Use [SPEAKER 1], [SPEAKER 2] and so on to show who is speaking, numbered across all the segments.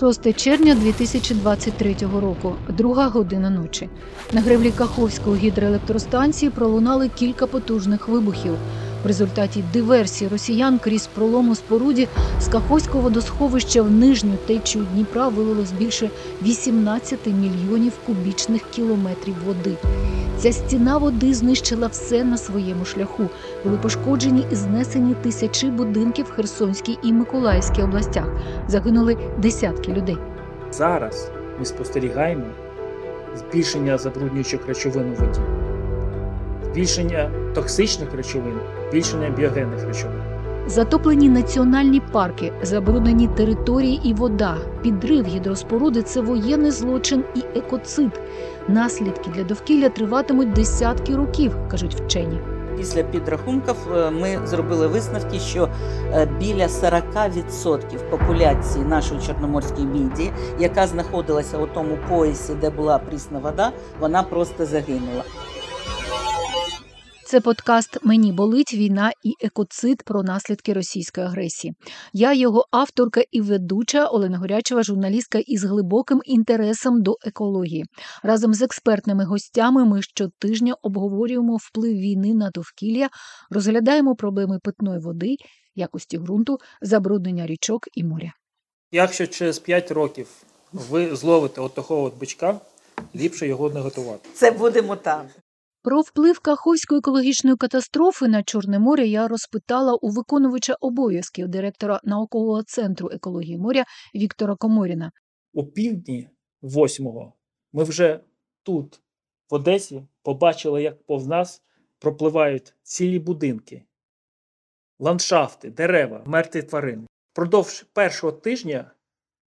[SPEAKER 1] 6 червня 2023 року, друга година ночі. На греблі Каховської гідроелектростанції пролунали кілька потужних вибухів. В результаті диверсії росіян крізь пролому споруді з Каховського водосховища в нижню течію Дніпра вилилось більше 18 мільйонів кубічних кілометрів води. Ця стіна води знищила все на своєму шляху. Були пошкоджені і знесені тисячі будинків в Херсонській і Миколаївській областях. Загинули десятки людей.
[SPEAKER 2] Зараз ми спостерігаємо збільшення забруднюючих речовин у воді, збільшення токсичних речовин, збільшення біогенних речовин.
[SPEAKER 1] Затоплені національні парки, забруднені території і вода, підрив гідроспоруди це воєнний злочин і екоцид. Наслідки для довкілля триватимуть десятки років, кажуть вчені.
[SPEAKER 3] Після підрахунків е, ми зробили висновки, що е, біля 40% популяції нашої чорноморської мідії, яка знаходилася у тому поясі, де була прісна вода, вона просто загинула.
[SPEAKER 1] Це подкаст Мені болить війна і екоцид про наслідки російської агресії. Я його авторка і ведуча Олена Горячева, журналістка із глибоким інтересом до екології. Разом з експертними гостями ми щотижня обговорюємо вплив війни на довкілля, розглядаємо проблеми питної води, якості ґрунту, забруднення річок і моря.
[SPEAKER 2] Якщо через 5 років ви зловите от такого от бичка, ліпше його не готувати.
[SPEAKER 3] Це будемо там.
[SPEAKER 1] Про вплив Каховської екологічної катастрофи на Чорне море я розпитала у виконувача обов'язків директора наукового центру екології моря Віктора Коморіна.
[SPEAKER 2] У півдні 8-го ми вже тут, в Одесі, побачили, як повз нас пропливають цілі будинки, ландшафти, дерева, мертві тварини. Впродовж першого тижня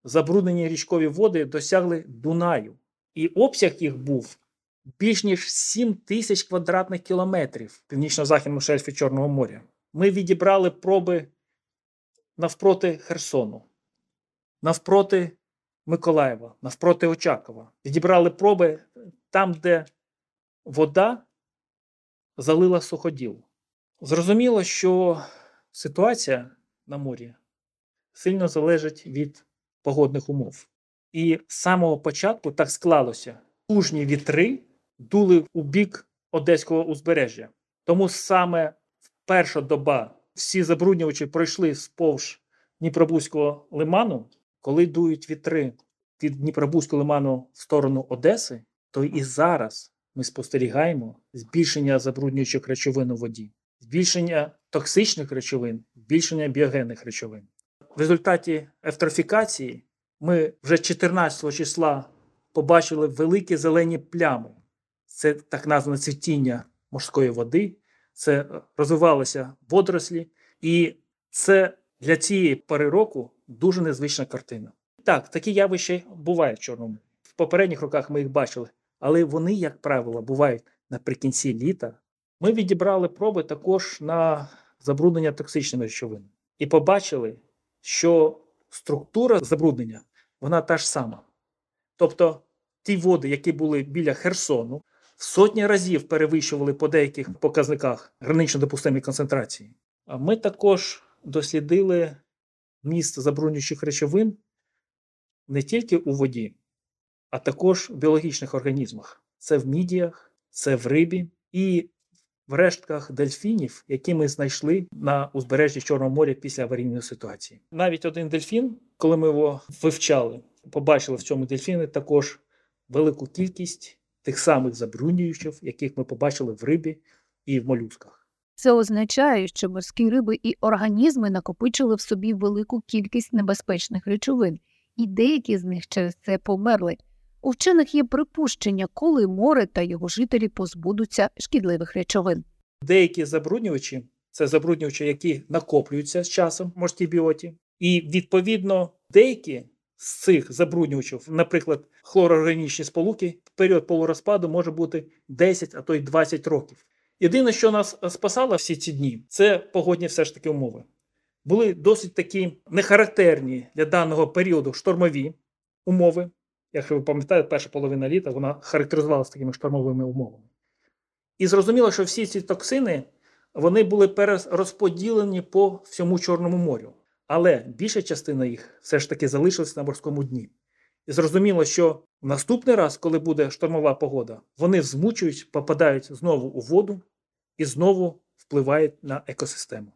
[SPEAKER 2] забруднені річкові води досягли Дунаю, і обсяг їх був більш ніж 7 тисяч квадратних кілометрів північно-західному шельфі Чорного моря. Ми відібрали проби навпроти Херсону, навпроти Миколаєва, навпроти Очакова. Відібрали проби там, де вода залила суходіл. Зрозуміло, що ситуація на морі сильно залежить від погодних умов. І з самого початку так склалося. Тужні вітри дули у бік Одеського узбережжя. Тому саме в перша доба всі забруднювачі пройшли сповж Дніпробузького лиману, коли дують вітри від Дніпробузького лиману в сторону Одеси, то і зараз ми спостерігаємо збільшення забруднюючих речовин у воді, збільшення токсичних речовин, збільшення біогенних речовин. В результаті ефтрофікації ми вже 14 числа побачили великі зелені плями. Це так назване цвітіння морської води, це розвивалися водорослі, і це для цієї пори року дуже незвична картина. Так, такі явища бувають в Чорному. В попередніх роках ми їх бачили, але вони, як правило, бувають наприкінці літа. Ми відібрали проби також на забруднення токсичними речовинами і побачили, що структура забруднення вона та ж сама. Тобто ті води, які були біля Херсону, в сотні разів перевищували по деяких показниках гранично допустимі концентрації. А ми також дослідили міст забруднюючих речовин не тільки у воді, а також в біологічних організмах. Це в мідіях, це в рибі і в рештках дельфінів, які ми знайшли на узбережжі Чорного моря після аварійної ситуації. Навіть один дельфін, коли ми його вивчали, побачили в цьому дельфіні також велику кількість тих самих забруднюючих, яких ми побачили в рибі і в молюсках.
[SPEAKER 1] Це означає, що морські риби і організми накопичили в собі велику кількість небезпечних речовин, і деякі з них через це померли. У вчених є припущення, коли море та його жителі позбудуться шкідливих речовин.
[SPEAKER 2] Деякі забруднювачі це забруднювачі, які накоплюються з часом в морській біоті, і відповідно деякі з цих забруднювачів, наприклад, хлороорганічні сполуки, період полурозпаду може бути 10, а то й 20 років. Єдине, що нас спасало всі ці дні, це погодні все ж таки умови. Були досить такі нехарактерні для даного періоду штормові умови. Якщо ви пам'ятаєте, перша половина літа вона характеризувалася такими штормовими умовами. І зрозуміло, що всі ці токсини вони були перерозподілені по всьому Чорному морю. Але більша частина їх все ж таки залишилась на морському дні. І зрозуміло, що в наступний раз, коли буде штормова погода, вони змучують, попадають знову у воду і знову впливають на екосистему.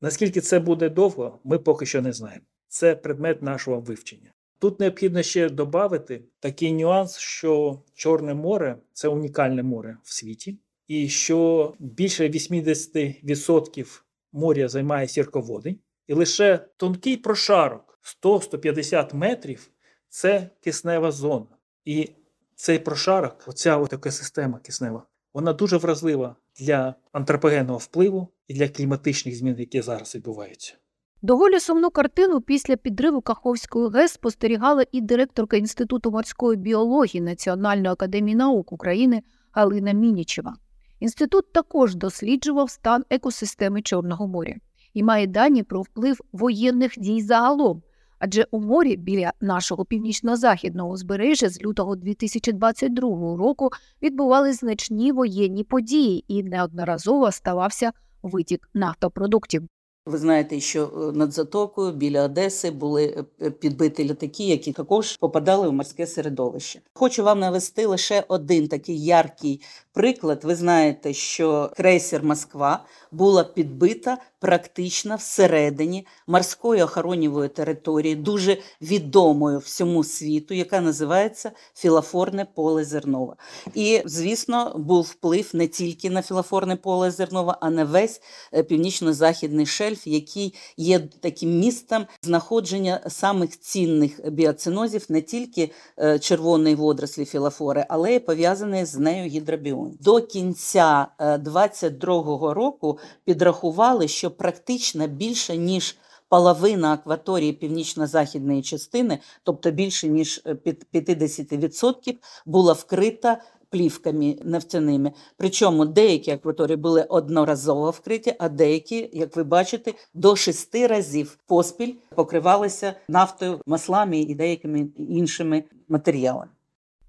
[SPEAKER 2] Наскільки це буде довго, ми поки що не знаємо. Це предмет нашого вивчення. Тут необхідно ще додати такий нюанс, що Чорне море це унікальне море в світі, і що більше 80% моря займає сірководень, і лише тонкий прошарок 100-150 метрів це киснева зона. І цей прошарок, оця от екосистема киснева, вона дуже вразлива для антропогенного впливу і для кліматичних змін, які зараз відбуваються.
[SPEAKER 1] Доволі сумну картину після підриву Каховської ГЕС спостерігала і директорка Інституту морської біології Національної академії наук України Галина Мінічева. Інститут також досліджував стан екосистеми Чорного моря і має дані про вплив воєнних дій загалом. Адже у морі біля нашого північно-західного узбережжя з лютого 2022 року відбувались значні воєнні події, і неодноразово ставався витік нафтопродуктів.
[SPEAKER 3] Ви знаєте, що е, над затокою біля Одеси були е, підбиті літаки, які також попадали в морське середовище. Хочу вам навести лише один такий яркий приклад. Ви знаєте, що крейсер Москва була підбита практично всередині морської охоронівої території, дуже відомою всьому світу, яка називається Філофорне поле Зернова. І, звісно, був вплив не тільки на філофорне поле Зернова, а на весь е, північно-західний шельф, який є таким містом знаходження самих цінних біоцинозів, не тільки е, червоної водорослі філофори, але й пов'язаної з нею гідробіон. До кінця 22-го року підрахували, що практично більше ніж половина акваторії північно-західної частини, тобто більше ніж е, під 50%, була вкрита плівками нефтяними. Причому деякі акваторії були одноразово вкриті, а деякі, як ви бачите, до шести разів поспіль покривалися нафтою, маслами і деякими іншими матеріалами.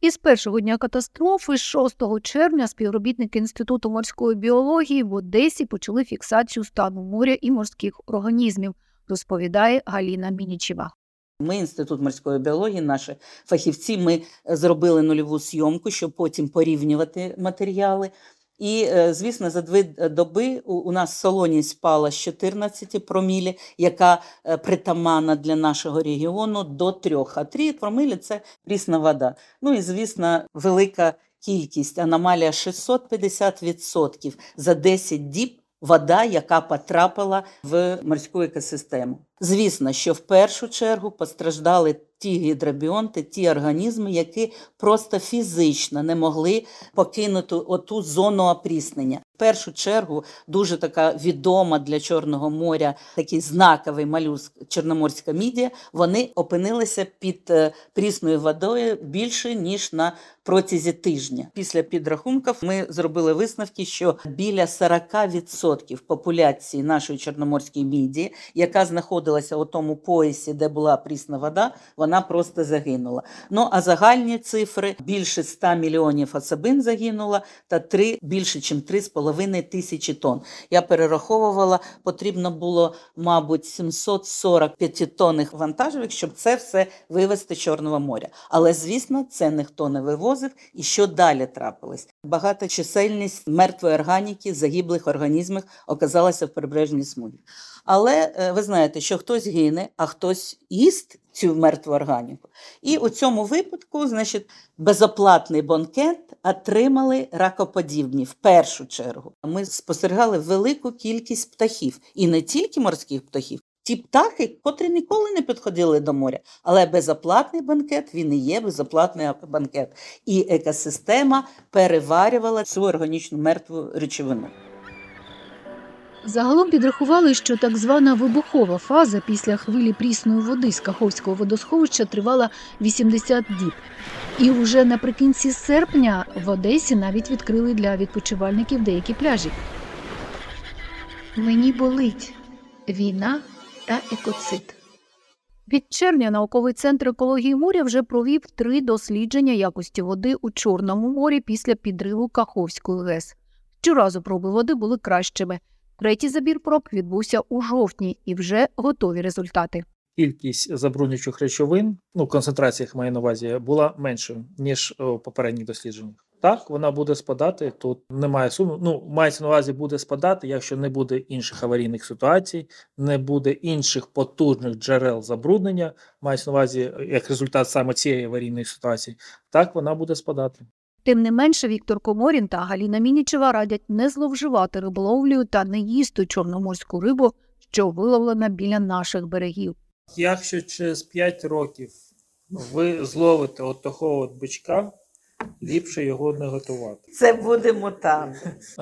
[SPEAKER 1] Із першого дня катастрофи, 6 червня, співробітники Інституту морської біології в Одесі почали фіксацію стану моря і морських організмів, розповідає Галіна Мінічева.
[SPEAKER 3] Ми, інститут морської біології, наші фахівці, ми зробили нульову зйомку, щоб потім порівнювати матеріали. І, е, звісно, за дві доби у нас солоність спала з 14 промілі, яка е, притаманна для нашого регіону до 3, а 3 промілі – це прісна вода. Ну і, звісно, велика кількість, аномалія 650% за 10 діб вода, яка потрапила в морську екосистему. Звісно, що в першу чергу постраждали ті гідробіонти, ті організми, які просто фізично не могли покинути оту зону опріснення. В першу чергу дуже така відома для Чорного моря такий знаковий малюск Чорноморська мідія. Вони опинилися під е, прісною водою більше ніж на протязі тижня. Після підрахунків ми зробили висновки, що біля 40% популяції нашої чорноморської мідії, яка знаходилася у тому поясі, де була прісна вода, вона просто загинула. Ну а загальні цифри більше 100 мільйонів особин загинуло та 3, більше ніж 3,5 тисячі тонн. Я перераховувала, потрібно було, мабуть, 745 тонних вантажівок, щоб це все вивезти з Чорного моря. Але, звісно, це ніхто не вивозив. І що далі трапилось? Багата чисельність мертвої органіки, загиблих організмів оказалася в прибережній смузі. Але е, ви знаєте, що хтось гине, а хтось їсть цю мертву органіку. І у цьому випадку, значить, безоплатний банкет отримали ракоподібні в першу чергу. Ми спостерігали велику кількість птахів, і не тільки морських птахів. Ті птахи, котрі ніколи не підходили до моря, але безоплатний банкет він і є безоплатний банкет. І екосистема переварювала цю органічну мертву речовину.
[SPEAKER 1] Загалом підрахували, що так звана вибухова фаза після хвилі прісної води з Каховського водосховища тривала 80 діб. І вже наприкінці серпня в Одесі навіть відкрили для відпочивальників деякі пляжі. Мені болить війна та екоцид. Від червня науковий центр екології моря вже провів три дослідження якості води у Чорному морі після підриву Каховської ГЕС. Щоразу проби води були кращими. Третій забір проб відбувся у жовтні і вже готові результати.
[SPEAKER 2] Кількість забруднюючих речовин, ну концентрація їх маю на увазі, була меншою ніж у попередніх дослідженнях. Так, вона буде спадати. Тут немає суму. Ну мається на увазі буде спадати, якщо не буде інших аварійних ситуацій, не буде інших потужних джерел забруднення. Мається на увазі як результат саме цієї аварійної ситуації. Так вона буде спадати.
[SPEAKER 1] Тим не менше, Віктор Коморін та Галіна Мінічева радять не зловживати риболовлею та не їсти чорноморську рибу, що виловлена біля наших берегів.
[SPEAKER 2] Якщо через 5 років ви зловите от такого от бичка, ліпше його не готувати.
[SPEAKER 3] Це будемо там.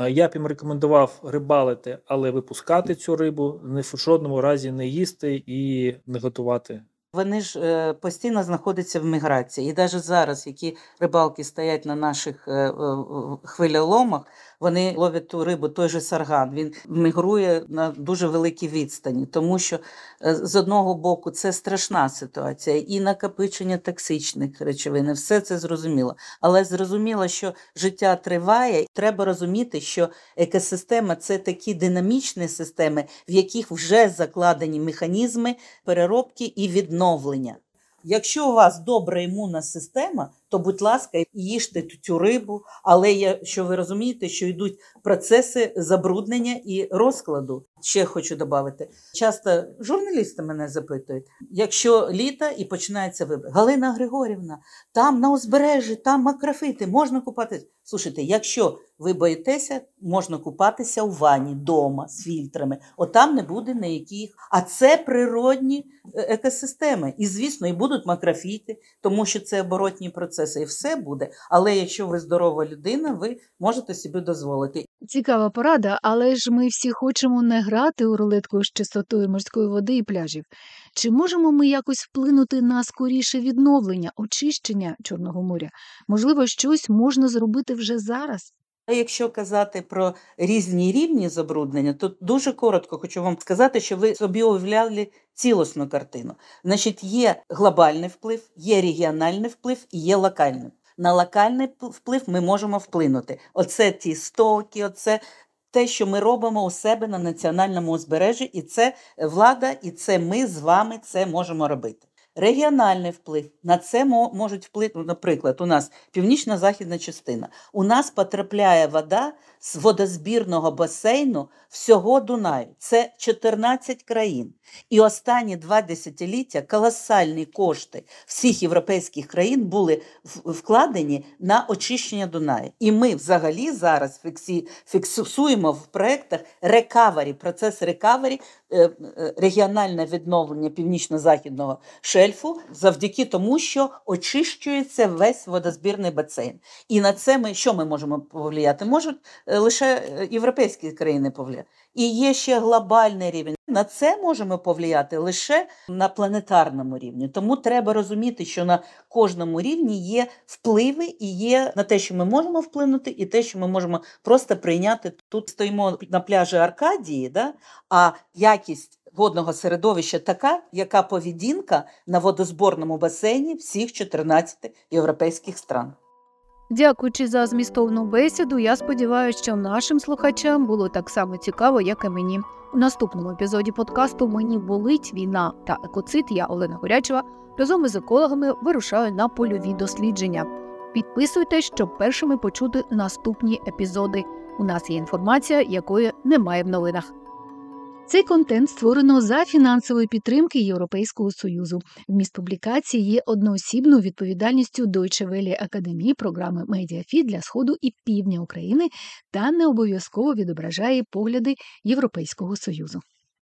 [SPEAKER 2] Я б їм рекомендував рибалити, але випускати цю рибу, ні в жодному разі не їсти і не готувати.
[SPEAKER 3] Вони ж е, постійно знаходяться в міграції. І навіть зараз, які рибалки стоять на наших е, е, хвиляломах, вони ловлять ту рибу, той же сарган. Він мігрує на дуже великій відстані, тому що з одного боку це страшна ситуація, і накопичення токсичних речовин, все це зрозуміло. Але зрозуміло, що життя триває. Треба розуміти, що екосистема це такі динамічні системи, в яких вже закладені механізми переробки і відновлення. Якщо у вас добра імунна система, то, будь ласка, їжте цю рибу, але є, що ви розумієте, що йдуть процеси забруднення і розкладу. Ще хочу додати. Часто журналісти мене запитують: якщо літо і починається вибір, Галина Григорівна, там на узбережжі, там макрофити, можна купатися. Слушайте, якщо ви боїтеся, можна купатися у ванні вдома з фільтрами. Отам не буде ніяких. А це природні е, екосистеми. І, звісно, і будуть макрофіти, тому що це оборотні процеси, і все буде. Але якщо ви здорова людина, ви можете собі дозволити.
[SPEAKER 1] Цікава порада, але ж ми всі хочемо не грати у рулетку з чистотою морської води і пляжів. Чи можемо ми якось вплинути на скоріше відновлення, очищення Чорного моря? Можливо, щось можна зробити вже зараз?
[SPEAKER 3] А якщо казати про різні рівні забруднення, то дуже коротко хочу вам сказати, що ви собі уявляли цілісну картину. Значить, є глобальний вплив, є регіональний вплив і є локальний. На локальний вплив ми можемо вплинути. Оце ті стоки, оце те, що ми робимо у себе на національному узбережжі, і це влада, і це ми з вами це можемо робити. Регіональний вплив на це мо- можуть вплинути, наприклад, у нас північно-західна частина. У нас потрапляє вода з водозбірного басейну всього Дунаю. Це 14 країн. І останні два десятиліття колосальні кошти всіх європейських країн були вкладені на очищення Дунаю. І ми взагалі зараз фіксуємо в проєктах рекавері, процес рекавері, регіональне відновлення північно-західного шельфу завдяки тому, що очищується весь водозбірний басейн. І на це ми що ми можемо повлияти? Можуть е, лише е, європейські країни повлияти. І є ще глобальний рівень. На це можемо повлияти лише на планетарному рівні. Тому треба розуміти, що на кожному рівні є впливи і є на те, що ми можемо вплинути, і те, що ми можемо просто прийняти. Тут стоїмо на пляжі Аркадії, да? а якість водного середовища така, яка поведінка на водозборному басейні всіх 14 європейських стран.
[SPEAKER 1] Дякуючи за змістовну бесіду, я сподіваюся, що нашим слухачам було так само цікаво, як і мені. У наступному епізоді подкасту Мені болить війна та екоцид. Я Олена Горячева разом із екологами вирушаю на польові дослідження. Підписуйтесь, щоб першими почути наступні епізоди. У нас є інформація, якої немає в новинах. Цей контент створено за фінансової підтримки Європейського союзу. Вміст публікації є одноосібною відповідальністю Deutsche Welle Академії програми Медіафі для сходу і півдня України та не обов'язково відображає погляди Європейського союзу.